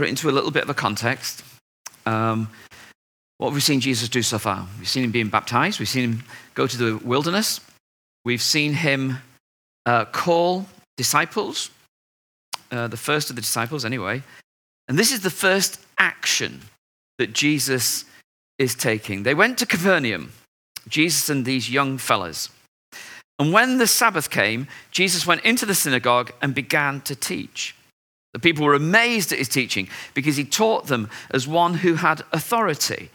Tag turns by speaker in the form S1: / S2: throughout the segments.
S1: put it into a little bit of a context. Um, what have we seen Jesus do so far? We've seen him being baptized. We've seen him go to the wilderness. We've seen him uh, call disciples, uh, the first of the disciples, anyway. And this is the first action that Jesus is taking. They went to Capernaum, Jesus and these young fellas. And when the Sabbath came, Jesus went into the synagogue and began to teach. The people were amazed at his teaching because he taught them as one who had authority,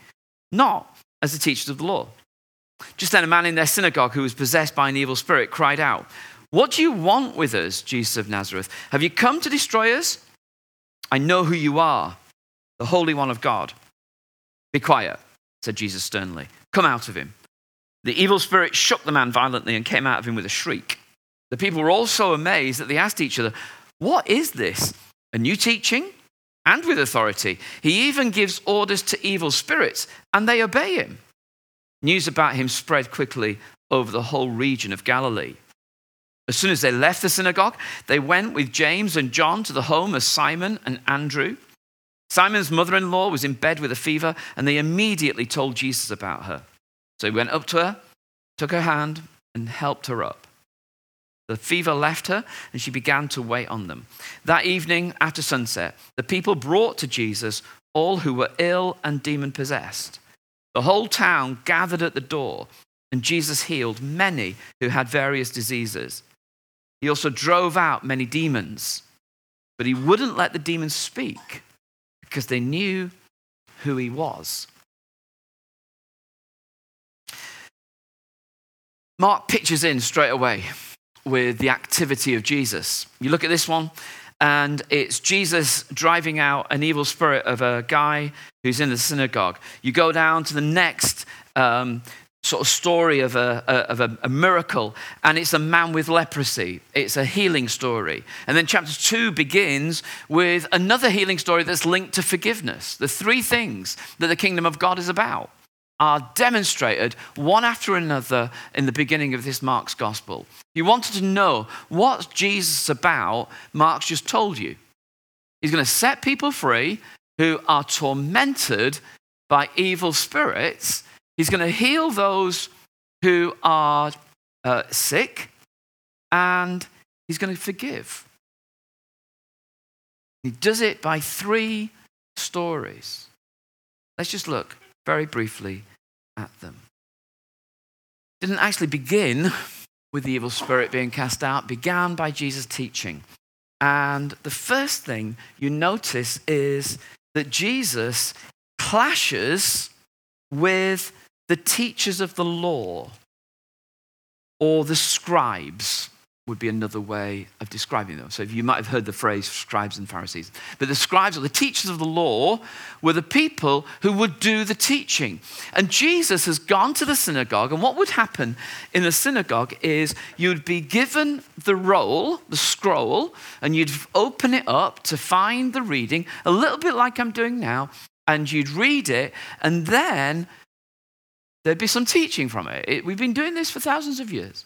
S1: not as the teachers of the law. Just then, a man in their synagogue who was possessed by an evil spirit cried out, What do you want with us, Jesus of Nazareth? Have you come to destroy us? I know who you are, the Holy One of God. Be quiet, said Jesus sternly. Come out of him. The evil spirit shook the man violently and came out of him with a shriek. The people were all so amazed that they asked each other, What is this? A new teaching? And with authority. He even gives orders to evil spirits, and they obey him. News about him spread quickly over the whole region of Galilee. As soon as they left the synagogue, they went with James and John to the home of Simon and Andrew. Simon's mother in law was in bed with a fever, and they immediately told Jesus about her. So he went up to her, took her hand, and helped her up. The fever left her, and she began to wait on them. That evening, after sunset, the people brought to Jesus all who were ill and demon possessed. The whole town gathered at the door, and Jesus healed many who had various diseases. He also drove out many demons, but he wouldn't let the demons speak because they knew who he was. Mark pictures in straight away with the activity of Jesus. You look at this one, and it's Jesus driving out an evil spirit of a guy who's in the synagogue. You go down to the next um, sort of story of, a, of a, a, miracle, and it's a man with leprosy. It's a healing story. And then chapter two begins with another healing story that's linked to forgiveness. The three things that the kingdom of God is about are demonstrated one after another in the beginning of this Mark's gospel. You wanted to know what Jesus is about, Mark's just told you. He's going to set people free who are tormented by evil spirits. He's going to heal those who are uh, sick, and he's going to forgive. He does it by three stories. Let's just look very briefly at them. Didn't actually begin with the evil spirit being cast out, began by Jesus' teaching. And the first thing you notice is that Jesus clashes with the teachers of the law or the scribes would be another way of describing them. So you might have heard the phrase scribes and Pharisees. But the scribes or the teachers of the law were the people who would do the teaching. And Jesus has gone to the synagogue, and what would happen in the synagogue is you'd be given the roll, the scroll, and you'd open it up to find the reading, a little bit like I'm doing now, and you'd read it, and then there'd be some teaching from it. it we've been doing this for thousands of years.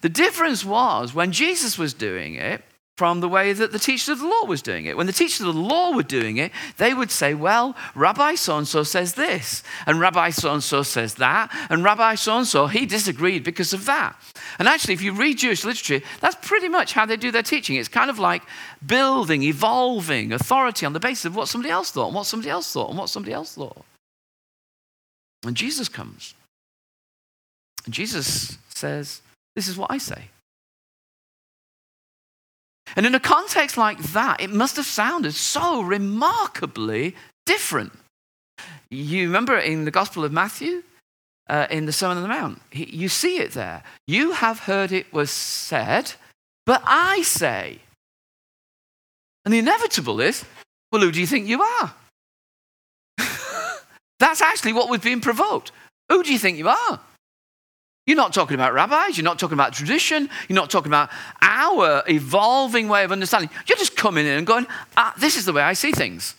S1: The difference was when Jesus was doing it from the way that the teachers of the law was doing it. When the teachers of the law were doing it, they would say, Well, Rabbi so and so says this, and Rabbi so and so says that, and Rabbi so and so, he disagreed because of that. And actually, if you read Jewish literature, that's pretty much how they do their teaching. It's kind of like building, evolving authority on the basis of what somebody else thought, and what somebody else thought, and what somebody else thought. And Jesus comes. And Jesus says, this is what I say. And in a context like that, it must have sounded so remarkably different. You remember in the Gospel of Matthew, uh, in the Sermon on the Mount, he, you see it there. You have heard it was said, but I say. And the inevitable is, well, who do you think you are? That's actually what was being provoked. Who do you think you are? You're not talking about rabbis. You're not talking about tradition. You're not talking about our evolving way of understanding. You're just coming in and going, ah, this is the way I see things.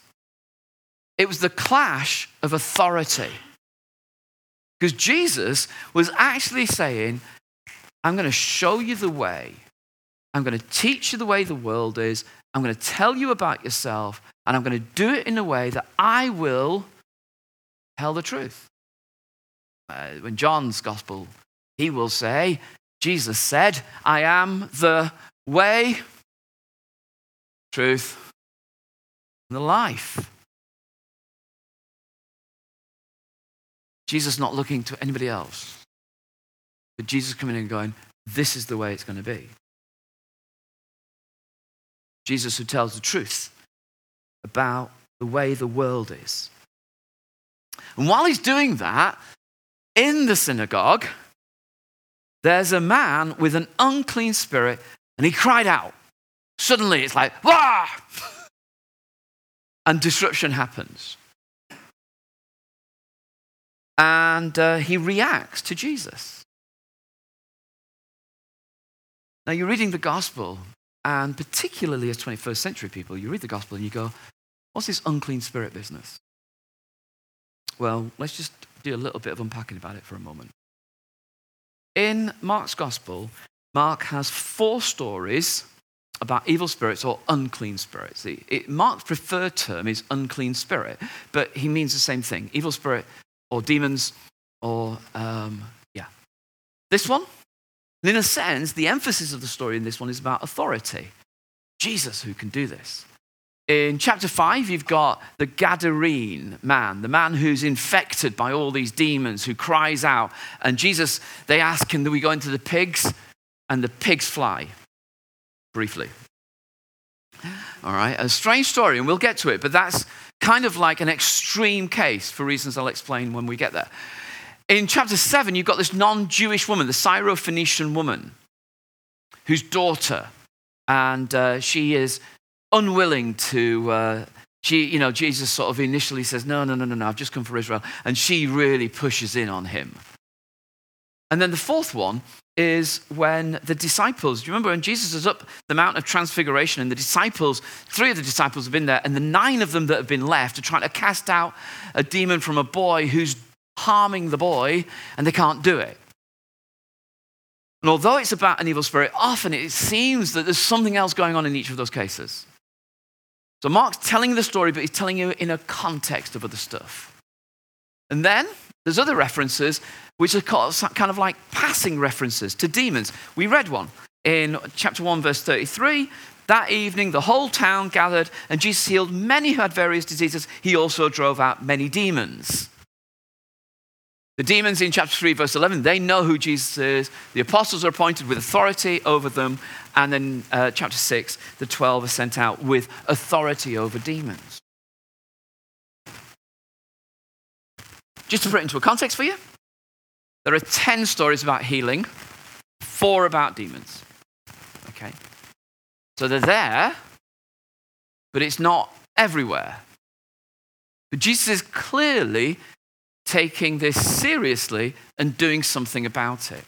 S1: It was the clash of authority. Because Jesus was actually saying, I'm going to show you the way. I'm going to teach you the way the world is. I'm going to tell you about yourself, and I'm going to do it in a way that I will tell the truth. Uh, when John's gospel, he will say, Jesus said, I am the way, truth, and the life. Jesus not looking to anybody else, but Jesus coming in and going, This is the way it's going to be. Jesus who tells the truth about the way the world is. And while he's doing that, in the synagogue, there's a man with an unclean spirit, and he cried out. Suddenly, it's like, Wah! and disruption happens. And uh, he reacts to Jesus. Now, you're reading the gospel, and particularly as 21st century people, you read the gospel and you go, What's this unclean spirit business? Well, let's just do a little bit of unpacking about it for a moment. In Mark's gospel, Mark has four stories about evil spirits or unclean spirits. It, Mark's preferred term is unclean spirit, but he means the same thing evil spirit or demons or, um, yeah. This one, in a sense, the emphasis of the story in this one is about authority. Jesus who can do this. In chapter 5, you've got the Gadarene man, the man who's infected by all these demons, who cries out. And Jesus, they ask him, Do we go into the pigs? And the pigs fly, briefly. All right, a strange story, and we'll get to it, but that's kind of like an extreme case for reasons I'll explain when we get there. In chapter 7, you've got this non Jewish woman, the Syrophoenician woman, whose daughter, and uh, she is unwilling to. Uh, she, you know, Jesus sort of initially says, No, no, no, no, no, I've just come for Israel. And she really pushes in on him. And then the fourth one is when the disciples, do you remember when Jesus is up the Mount of Transfiguration and the disciples, three of the disciples have been there, and the nine of them that have been left are trying to cast out a demon from a boy who's harming the boy, and they can't do it. And although it's about an evil spirit, often it seems that there's something else going on in each of those cases. So Mark's telling the story, but he's telling you in a context of other stuff. And then there's other references which are kind of like passing references to demons. We read one in chapter 1, verse 33. That evening, the whole town gathered, and Jesus healed many who had various diseases. He also drove out many demons. The demons in chapter 3, verse 11, they know who Jesus is. The apostles are appointed with authority over them. And then uh, chapter 6, the 12 are sent out with authority over demons. Just to put it into a context for you, there are 10 stories about healing, four about demons. Okay? So they're there, but it's not everywhere. But Jesus is clearly taking this seriously and doing something about it.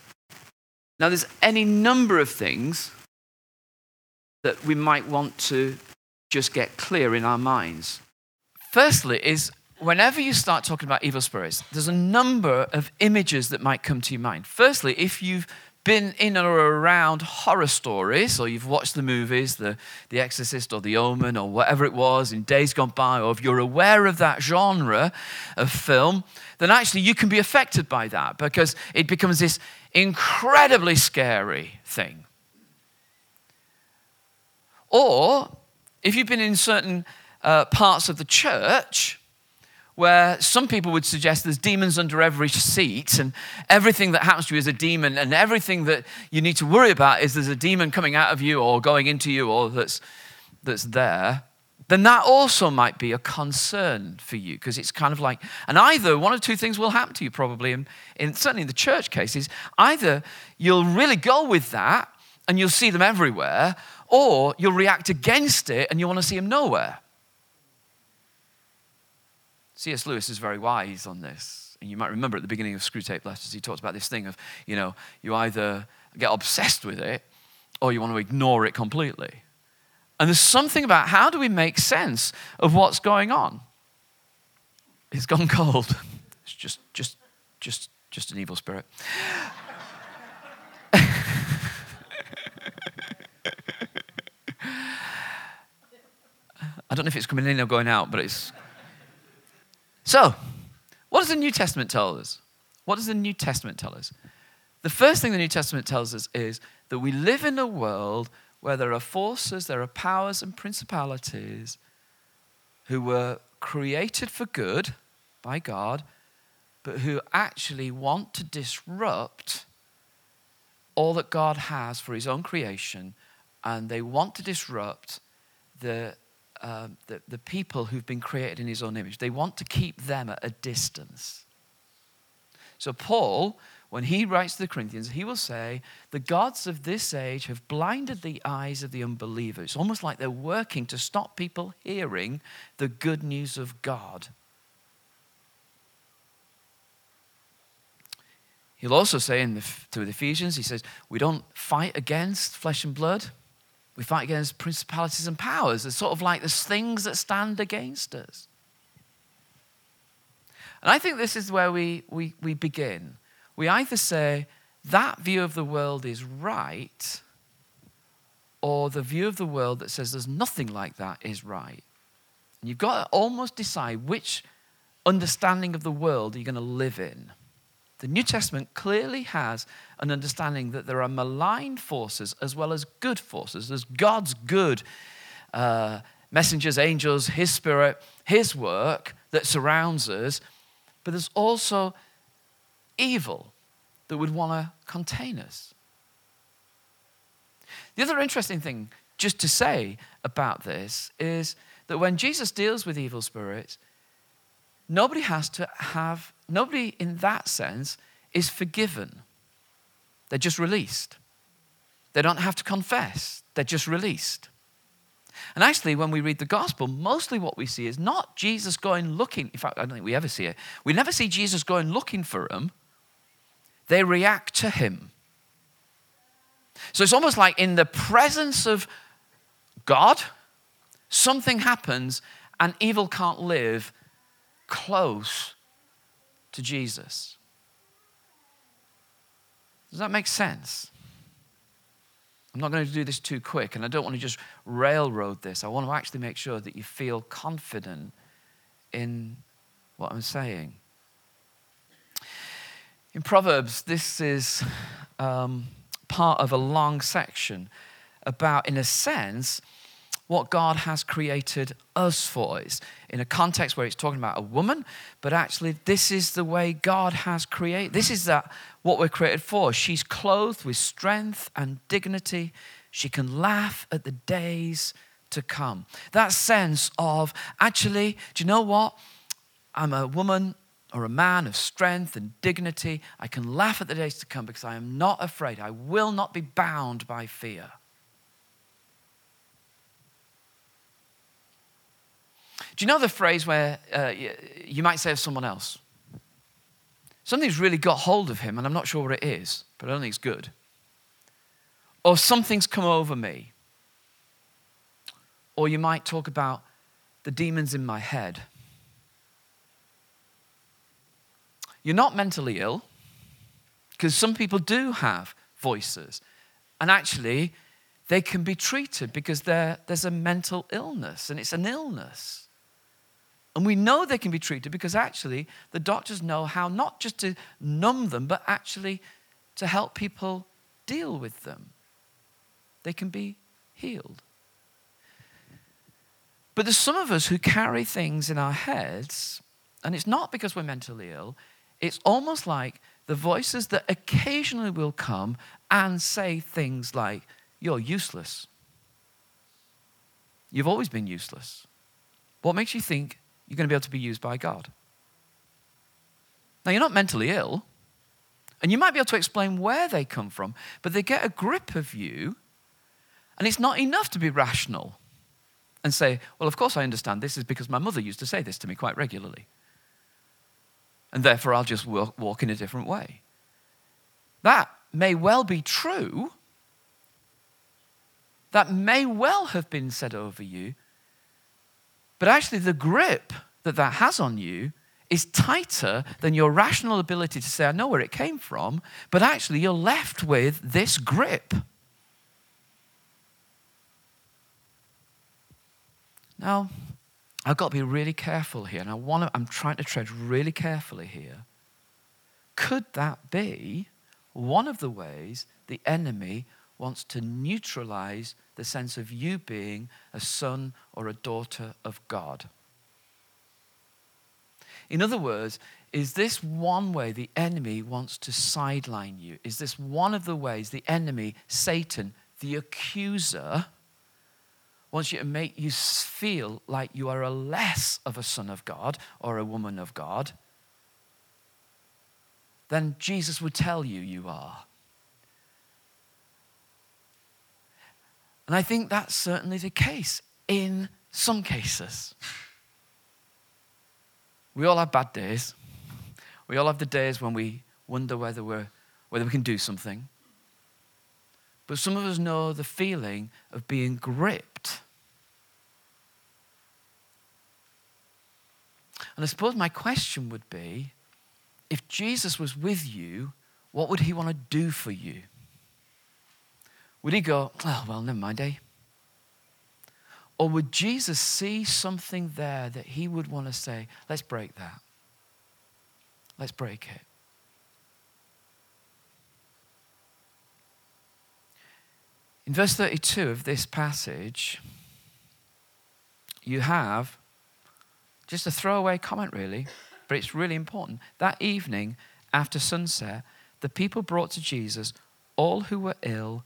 S1: Now, there's any number of things that we might want to just get clear in our minds. Firstly, is whenever you start talking about evil spirits, there's a number of images that might come to your mind. Firstly, if you've been in or around horror stories, or you've watched the movies, the, the Exorcist or The Omen or whatever it was in days gone by, or if you're aware of that genre of film, then actually you can be affected by that because it becomes this incredibly scary thing. Or if you've been in certain uh, parts of the church, where some people would suggest there's demons under every seat and everything that happens to you is a demon and everything that you need to worry about is there's a demon coming out of you or going into you or that's, that's there, then that also might be a concern for you because it's kind of like, and either one or two things will happen to you probably, in, in, certainly in the church cases. Either you'll really go with that and you'll see them everywhere, or you'll react against it and you want to see them nowhere. C.S. Lewis is very wise on this. And you might remember at the beginning of Screwtape Letters, he talked about this thing of, you know, you either get obsessed with it or you want to ignore it completely. And there's something about how do we make sense of what's going on? It's gone cold. It's just, just, just, just an evil spirit. I don't know if it's coming in or going out, but it's. So, what does the New Testament tell us? What does the New Testament tell us? The first thing the New Testament tells us is that we live in a world where there are forces, there are powers and principalities who were created for good by God, but who actually want to disrupt all that God has for his own creation, and they want to disrupt the, uh, the, the people who've been created in his own image. They want to keep them at a distance. So, Paul, when he writes to the Corinthians, he will say, The gods of this age have blinded the eyes of the unbelievers. It's almost like they're working to stop people hearing the good news of God. He'll also say in the, to the Ephesians, he says, We don't fight against flesh and blood. We fight against principalities and powers. It's sort of like there's things that stand against us. And I think this is where we, we, we begin. We either say that view of the world is right, or the view of the world that says there's nothing like that is right. And you've got to almost decide which understanding of the world you're you going to live in. The New Testament clearly has an understanding that there are malign forces as well as good forces. There's God's good uh, messengers, angels, His Spirit, His work that surrounds us, but there's also evil that would want to contain us. The other interesting thing, just to say about this, is that when Jesus deals with evil spirits, nobody has to have, nobody in that sense is forgiven. They're just released. They don't have to confess, they're just released. And actually, when we read the gospel, mostly what we see is not Jesus going looking. In fact, I don't think we ever see it. We never see Jesus going looking for them, they react to him. So it's almost like in the presence of God, something happens and evil can't live close to Jesus. Does that make sense? I'm not going to do this too quick, and I don't want to just railroad this. I want to actually make sure that you feel confident in what I'm saying. In Proverbs, this is um, part of a long section about, in a sense, what God has created us for. It's in a context where it's talking about a woman, but actually, this is the way God has created. This is that what we're created for. She's clothed with strength and dignity. She can laugh at the days to come. That sense of actually, do you know what? I'm a woman or a man of strength and dignity. I can laugh at the days to come because I am not afraid. I will not be bound by fear. Do you know the phrase where uh, you might say of someone else, something's really got hold of him and I'm not sure what it is, but I don't think it's good? Or something's come over me. Or you might talk about the demons in my head. You're not mentally ill, because some people do have voices. And actually, they can be treated because there's a mental illness, and it's an illness. And we know they can be treated because actually the doctors know how not just to numb them, but actually to help people deal with them. They can be healed. But there's some of us who carry things in our heads, and it's not because we're mentally ill, it's almost like the voices that occasionally will come and say things like, You're useless. You've always been useless. What makes you think you're going to be able to be used by God. Now, you're not mentally ill, and you might be able to explain where they come from, but they get a grip of you, and it's not enough to be rational and say, Well, of course I understand this is because my mother used to say this to me quite regularly. And therefore I'll just walk, in a different way. That may well be true. That may well have been said over you, but actually, the grip that that has on you is tighter than your rational ability to say, I know where it came from, but actually, you're left with this grip. Now, I've got to be really careful here, and I want to, I'm trying to tread really carefully here. Could that be one of the ways the enemy wants to neutralize the sense of you being a son or a daughter of God? In other words, is this one way the enemy wants to sideline you? Is this one of the ways the enemy, Satan, the accuser, wants you to make you feel like you are a less of a son of God or a woman of God than Jesus would tell you you are? And I think that's certainly the case in some cases. We all have bad days. We all have the days when we wonder whether, we're, whether we can do something. But some of us know the feeling of being gripped. And I suppose my question would be if Jesus was with you, what would he want to do for you? Would he go, oh, well, never mind, eh? Or would Jesus see something there that he would want to say, let's break that? Let's break it. In verse 32 of this passage, you have just a throwaway comment, really, but it's really important. That evening, after sunset, the people brought to Jesus all who were ill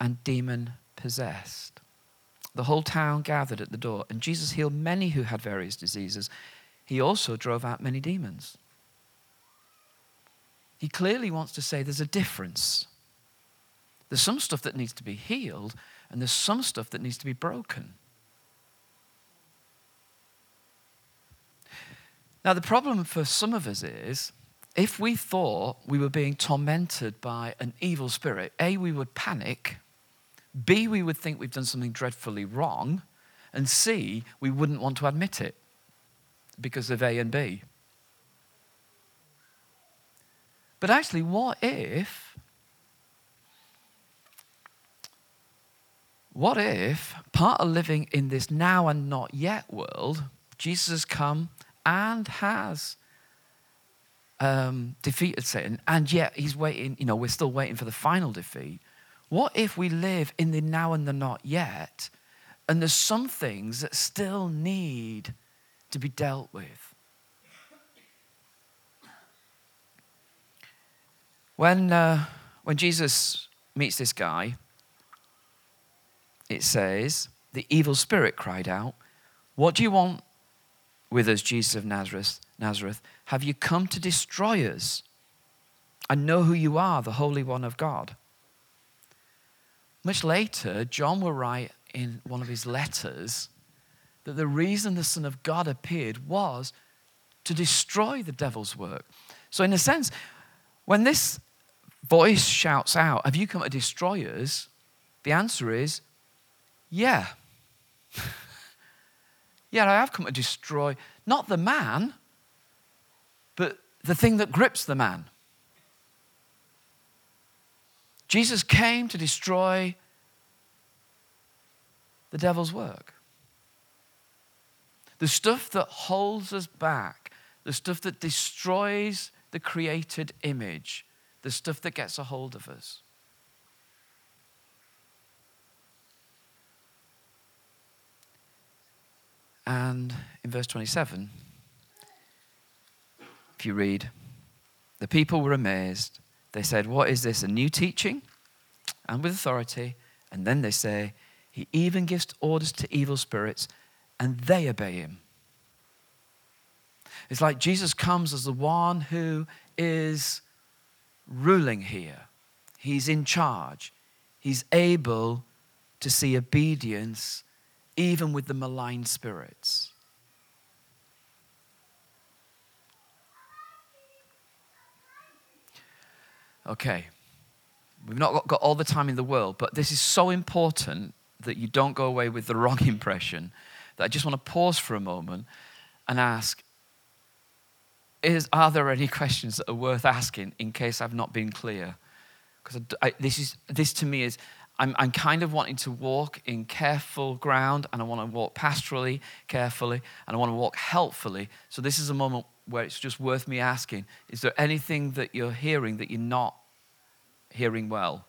S1: and demon possessed. The whole town gathered at the door, and Jesus healed many who had various diseases. He also drove out many demons. He clearly wants to say there's a difference. There's some stuff that needs to be healed, and there's some stuff that needs to be broken. Now, the problem for some of us is if we thought we were being tormented by an evil spirit, A, we would panic B, we would think we've done something dreadfully wrong. And C, we wouldn't want to admit it because of A and B. But actually, what if, what if part of living in this now and not yet world, Jesus has come and has um, defeated Satan, and yet he's waiting, you know, we're still waiting for the final defeat. What if we live in the now and the not yet, and there's some things that still need to be dealt with? When, uh, when Jesus meets this guy, it says, The evil spirit cried out, What do you want with us, Jesus of Nazareth? Nazareth? Have you come to destroy us? I know who you are, the Holy One of God. Much later, John will write in one of his letters that the reason the Son of God appeared was to destroy the devil's work. So, in a sense, when this voice shouts out, Have you come to destroy us? The answer is, Yeah. yeah, I have come to destroy not the man, but the thing that grips the man. Jesus came to destroy the devil's work. The stuff that holds us back, the stuff that destroys the created image, the stuff that gets a hold of us. And in verse 27, if you read, the people were amazed they said, What is this? A new teaching? And with authority. And then they say, He even gives orders to evil spirits, and they obey him. It's like Jesus comes as the one who is ruling here. He's in charge. He's able to see obedience even with the malign spirits. Okay, we've not got all the time in the world, but this is so important that you don't go away with the wrong impression that I just want to pause for a moment and ask is, Are there any questions that are worth asking in case I've not been clear? Because this, is, this to me is, I'm, I'm kind of wanting to walk in careful ground and I want to walk pastorally, carefully, and I want to walk helpfully. So, this is a moment where it's just worth me asking is there anything that you're hearing that you're not hearing well?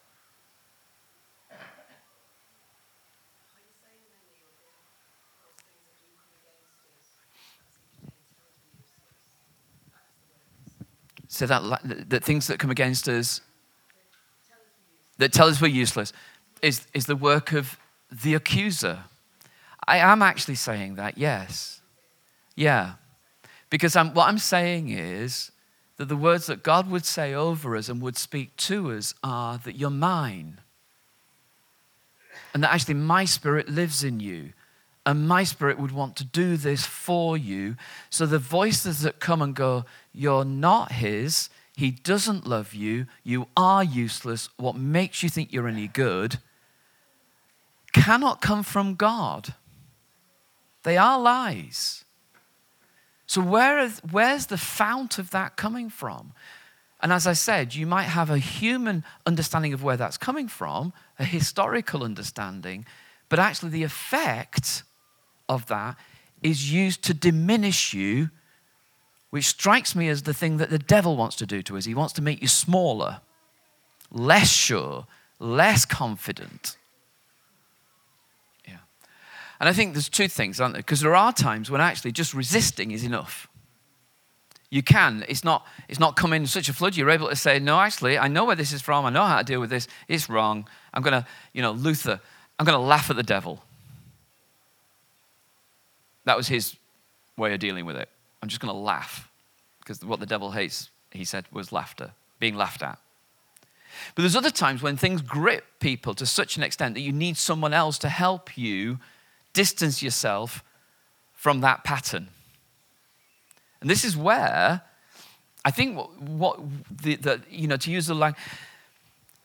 S1: So that, that things that come against us, that tell us we're useless, is, is the work of the accuser. I am actually saying that, yes. Yeah. Because I'm, what I'm saying is that the words that God would say over us and would speak to us are that you're mine. And that actually my spirit lives in you. And my spirit would want to do this for you. So the voices that come and go, you're not his, he doesn't love you, you are useless, what makes you think you're any good, cannot come from God. They are lies. So, where is, where's the fount of that coming from? And as I said, you might have a human understanding of where that's coming from, a historical understanding, but actually the effect of that is used to diminish you, which strikes me as the thing that the devil wants to do to us. He wants to make you smaller, less sure, less confident. And I think there's two things, aren't there? Because there are times when actually just resisting is enough. You can. It's not, it's not coming in such a flood. You're able to say, no, actually, I know where this is from. I know how to deal with this. It's wrong. I'm going to, you know, Luther, I'm going to laugh at the devil. That was his way of dealing with it. I'm just going to laugh. Because what the devil hates, he said, was laughter, being laughed at. But there's other times when things grip people to such an extent that you need someone else to help you distance yourself from that pattern. And this is where I think what, what the, the, you know, to use the, lang-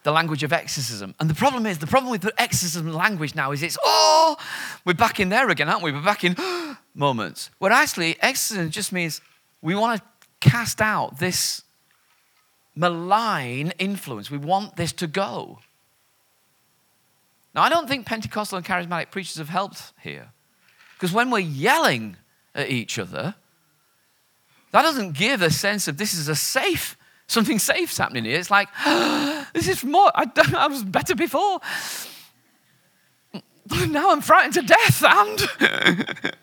S1: the language of exorcism. And the problem is, the problem with the exorcism language now is it's, oh, we're back in there again, aren't we? We're back in moments. Where actually, exorcism just means we want to cast out this malign influence. We want this to go. Now, I don't think Pentecostal and charismatic preachers have helped here. Because when we're yelling at each other, that doesn't give a sense of this is a safe, something safe's happening here. It's like, this is more, I, I was better before. Now I'm frightened to death, and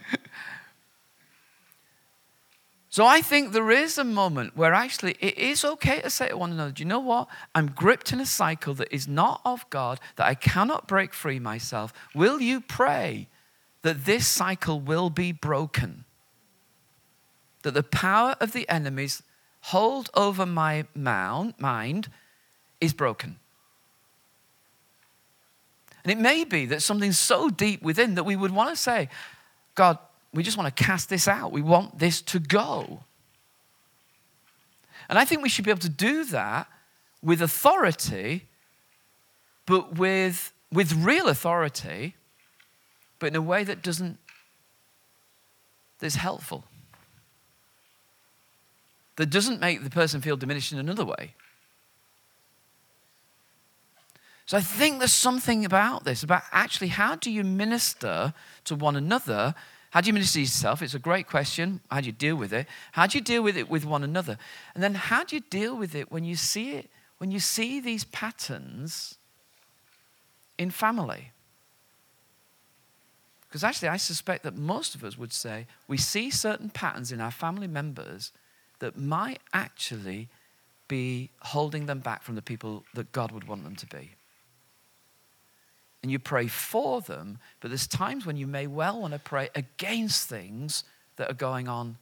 S1: So I think there is a moment where actually it is okay to say to one another, do you know what? I'm gripped in a cycle that is not of God, that I cannot break free myself. Will you pray that this cycle will be broken? That the power of the enemy's hold over my mind is broken. And it may be that something so deep within that we would want to say, God, we just want to cast this out. We want this to go. And I think we should be able to do that with authority, but with, with real authority, but in a way that doesn't, that's helpful. That doesn't make the person feel diminished in another way. So I think there's something about this, about actually how do you minister to one another how do you minister to yourself? It's a great question. How do you deal with it? How do you deal with it with one another? And then how do you deal with it when you see it, when you see these patterns in family? Because actually, I suspect that most of us would say we see certain patterns in our family members that might actually be holding them back from the people that God would want them to be and you pray for them, but there's times when you may well want to pray against things that are going on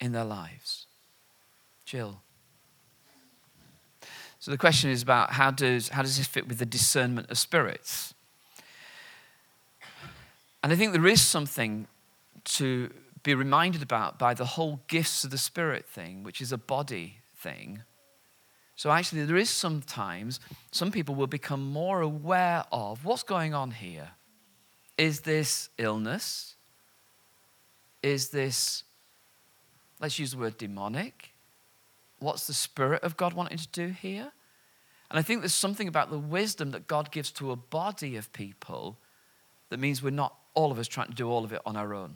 S1: in their lives. Jill. So the question is about how does, how does this fit with the discernment of spirits? And I think there is something to be reminded about by the whole gifts of the Spirit thing, which is a body thing. So actually, there is sometimes some people will become more aware of what's going on here. Is this illness? Is this, let's use the word demonic? What's the Spirit of God wanting to do here? And I think there's something about the wisdom that God gives to a body of people that means we're not all of us trying to do all of it on our own.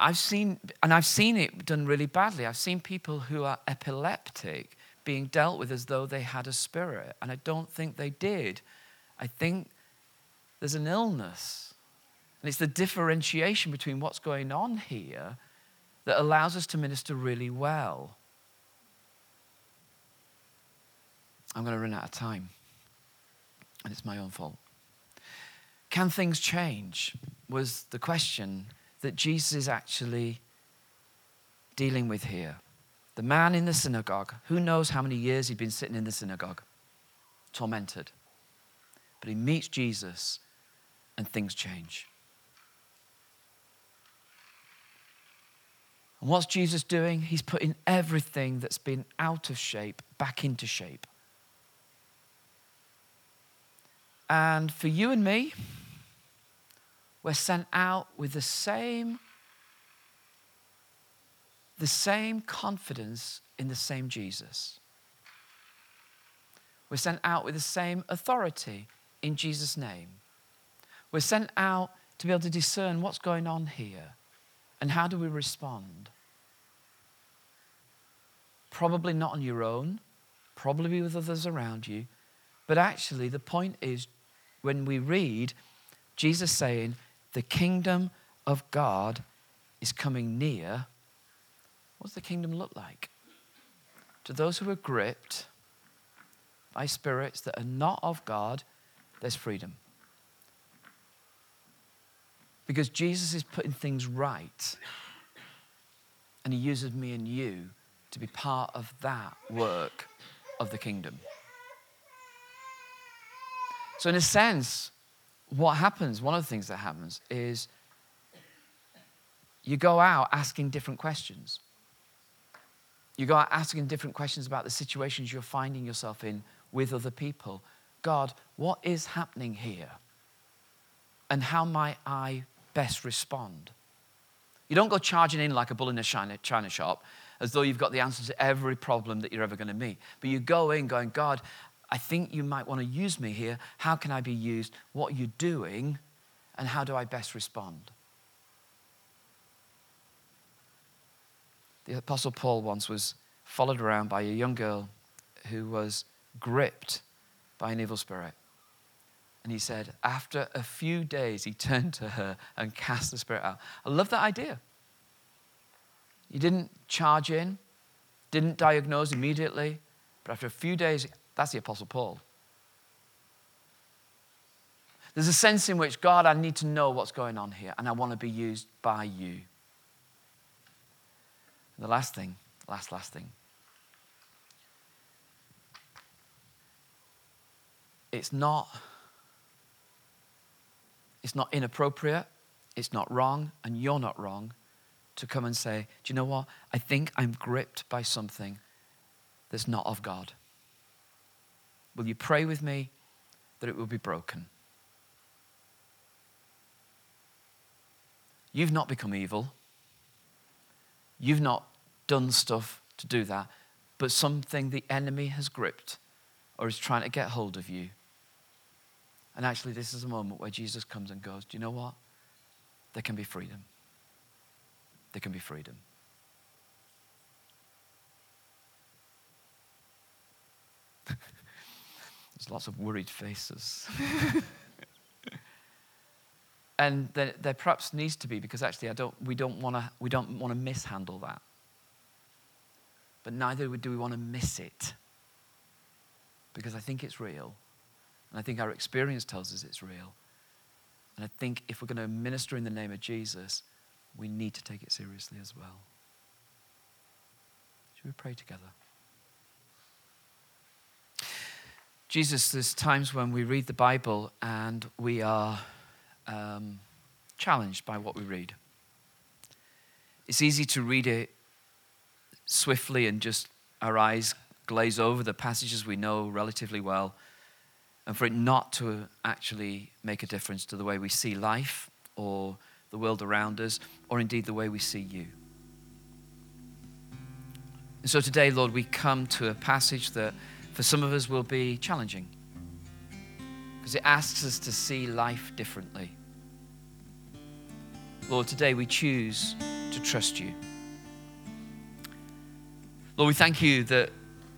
S1: I've seen, and I've seen it done really badly. I've seen people who are epileptic being dealt with as though they had a spirit, and I don't think they did. I think there's an illness. And it's the differentiation between what's going on here that allows us to minister really well. I'm going to run out of time, and it's my own fault. Can things change? Was the question that Jesus is actually dealing with here. The man in the synagogue, who knows how many years he'd been sitting in the synagogue, tormented. But he meets Jesus and things change. And what's Jesus doing? He's putting everything that's been out of shape back into shape. And for you and me, we're sent out with the same the same confidence in the same Jesus. We're sent out with the same authority in Jesus' name. We're sent out to be able to discern what's going on here and how do we respond. Probably not on your own, probably with others around you, but actually, the point is when we read Jesus saying, the kingdom of God is coming near, what does the kingdom look like? To those who are gripped by spirits that are not of God, there's freedom. Because Jesus is putting things right, and He uses me and you to be part of that work of the kingdom. So, in a sense, what happens, one of the things that happens is you go out asking different questions. You go out asking different questions about the situations you're finding yourself in with other people. God, what is happening here? And how might I best respond? You don't go charging in like a bull in a china, china shop as though you've got the answer to every problem that you're ever going to meet. But you go in going, God, I think you might want to use me here. How can I be used? What are you doing? And how do I best respond? The Apostle Paul once was followed around by a young girl who was gripped by an evil spirit. And he said, after a few days, he turned to her and cast the spirit out. I love that idea. He didn't charge in, didn't diagnose immediately, but after a few days, that's the Apostle Paul. There's a sense in which, God, I need to know what's going on here, and I want to be used by you. The last thing, last, last thing. It's not, it's not inappropriate, it's not wrong, and you're not wrong to come and say, Do you know what? I think I'm gripped by something that's not of God. Will you pray with me that it will be broken? You've not become evil. You've not done stuff to do that, but something the enemy has gripped or is trying to get hold of you. And actually, this is a moment where Jesus comes and goes, Do you know what? There can be freedom. There can be freedom. There's lots of worried faces. and there, there, perhaps needs to be because actually I don't, we don't want to we don't want to mishandle that. But neither do we want to miss it because I think it's real. And I think our experience tells us it's real. And I think if we're going to minister in the name of Jesus, we need to take it seriously as well. Should we pray together? Jesus, there's times when we read the Bible and we are um, challenged by what we read. It's easy to read it swiftly and just our eyes glaze over the passages we know relatively well, and for it not to actually make a difference to the way we see life or the world around us, or indeed the way we see you. And so today, Lord, we come to a passage that For some of us will be challenging because it asks us to see life differently. Lord, today we choose to trust you. Lord, we thank you that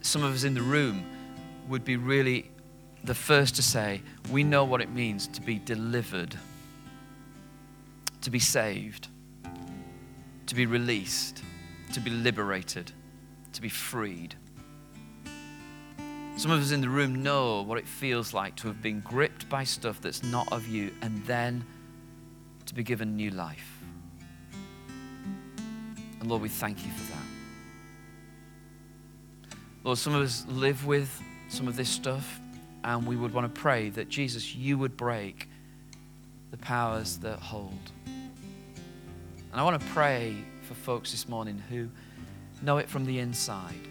S1: some of us in the room would be really the first to say, we know what it means to be delivered, to be saved, to be released, to be liberated, to be freed. Some of us in the room know what it feels like to have been gripped by stuff that's not of you and then to be given new life. And Lord, we thank you for that. Lord, some of us live with some of this stuff, and we would want to pray that Jesus, you would break the powers that hold. And I want to pray for folks this morning who know it from the inside.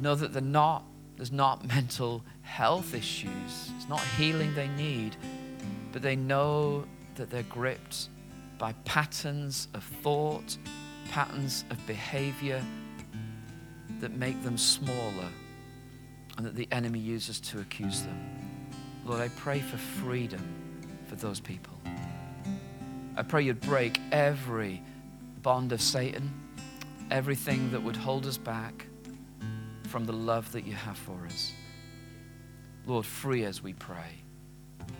S1: Know that they're not, there's not mental health issues, it's not healing they need, but they know that they're gripped by patterns of thought, patterns of behavior that make them smaller and that the enemy uses to accuse them. Lord, I pray for freedom for those people. I pray you'd break every bond of Satan, everything that would hold us back from the love that you have for us. Lord, free as we pray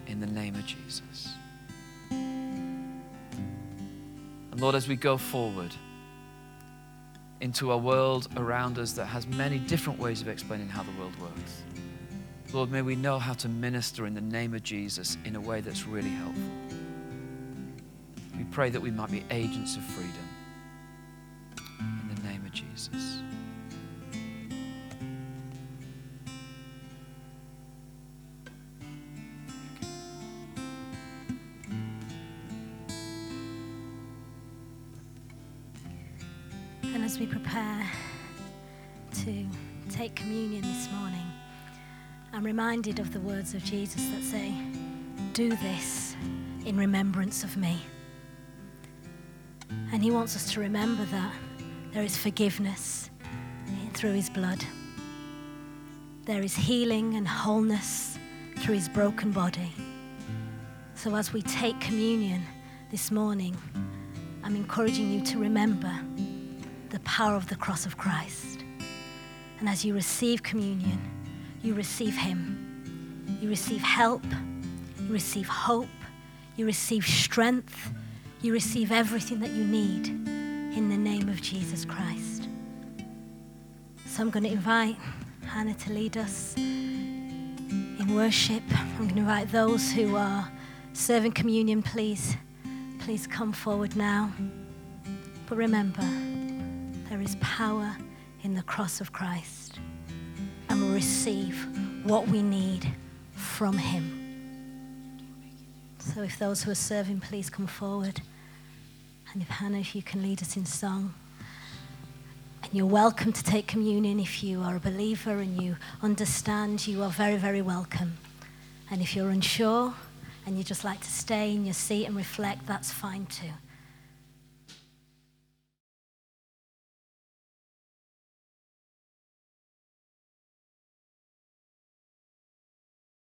S1: in the name of Jesus. And Lord, as we go forward, into a world around us that has many different ways of explaining how the world works. Lord, may we know how to minister in the name of Jesus in a way that's really helpful. We pray that we might be agents of freedom
S2: reminded of the words of Jesus that say, Do this in remembrance of me. And he wants us to remember that there is forgiveness through his blood, there is healing and wholeness through his broken body. So as we take communion this morning, I'm encouraging you to remember the power of the cross of Christ. And as you receive communion, you receive Him. You receive help, you receive hope, you receive strength, you receive everything that you need in the name of Jesus Christ. So I'm going to invite Hannah to lead us in worship. I'm going to invite those who are serving communion, please, please come forward now. But remember, there is power in the cross of Christ, and we'll receive what we need from Him. So, if those who are serving, please come forward. And if Hannah, if you can lead us in song. And you're welcome to take communion if you are a believer and you understand, you are very, very welcome. And if you're unsure and you just like to stay in your seat and reflect, that's fine too.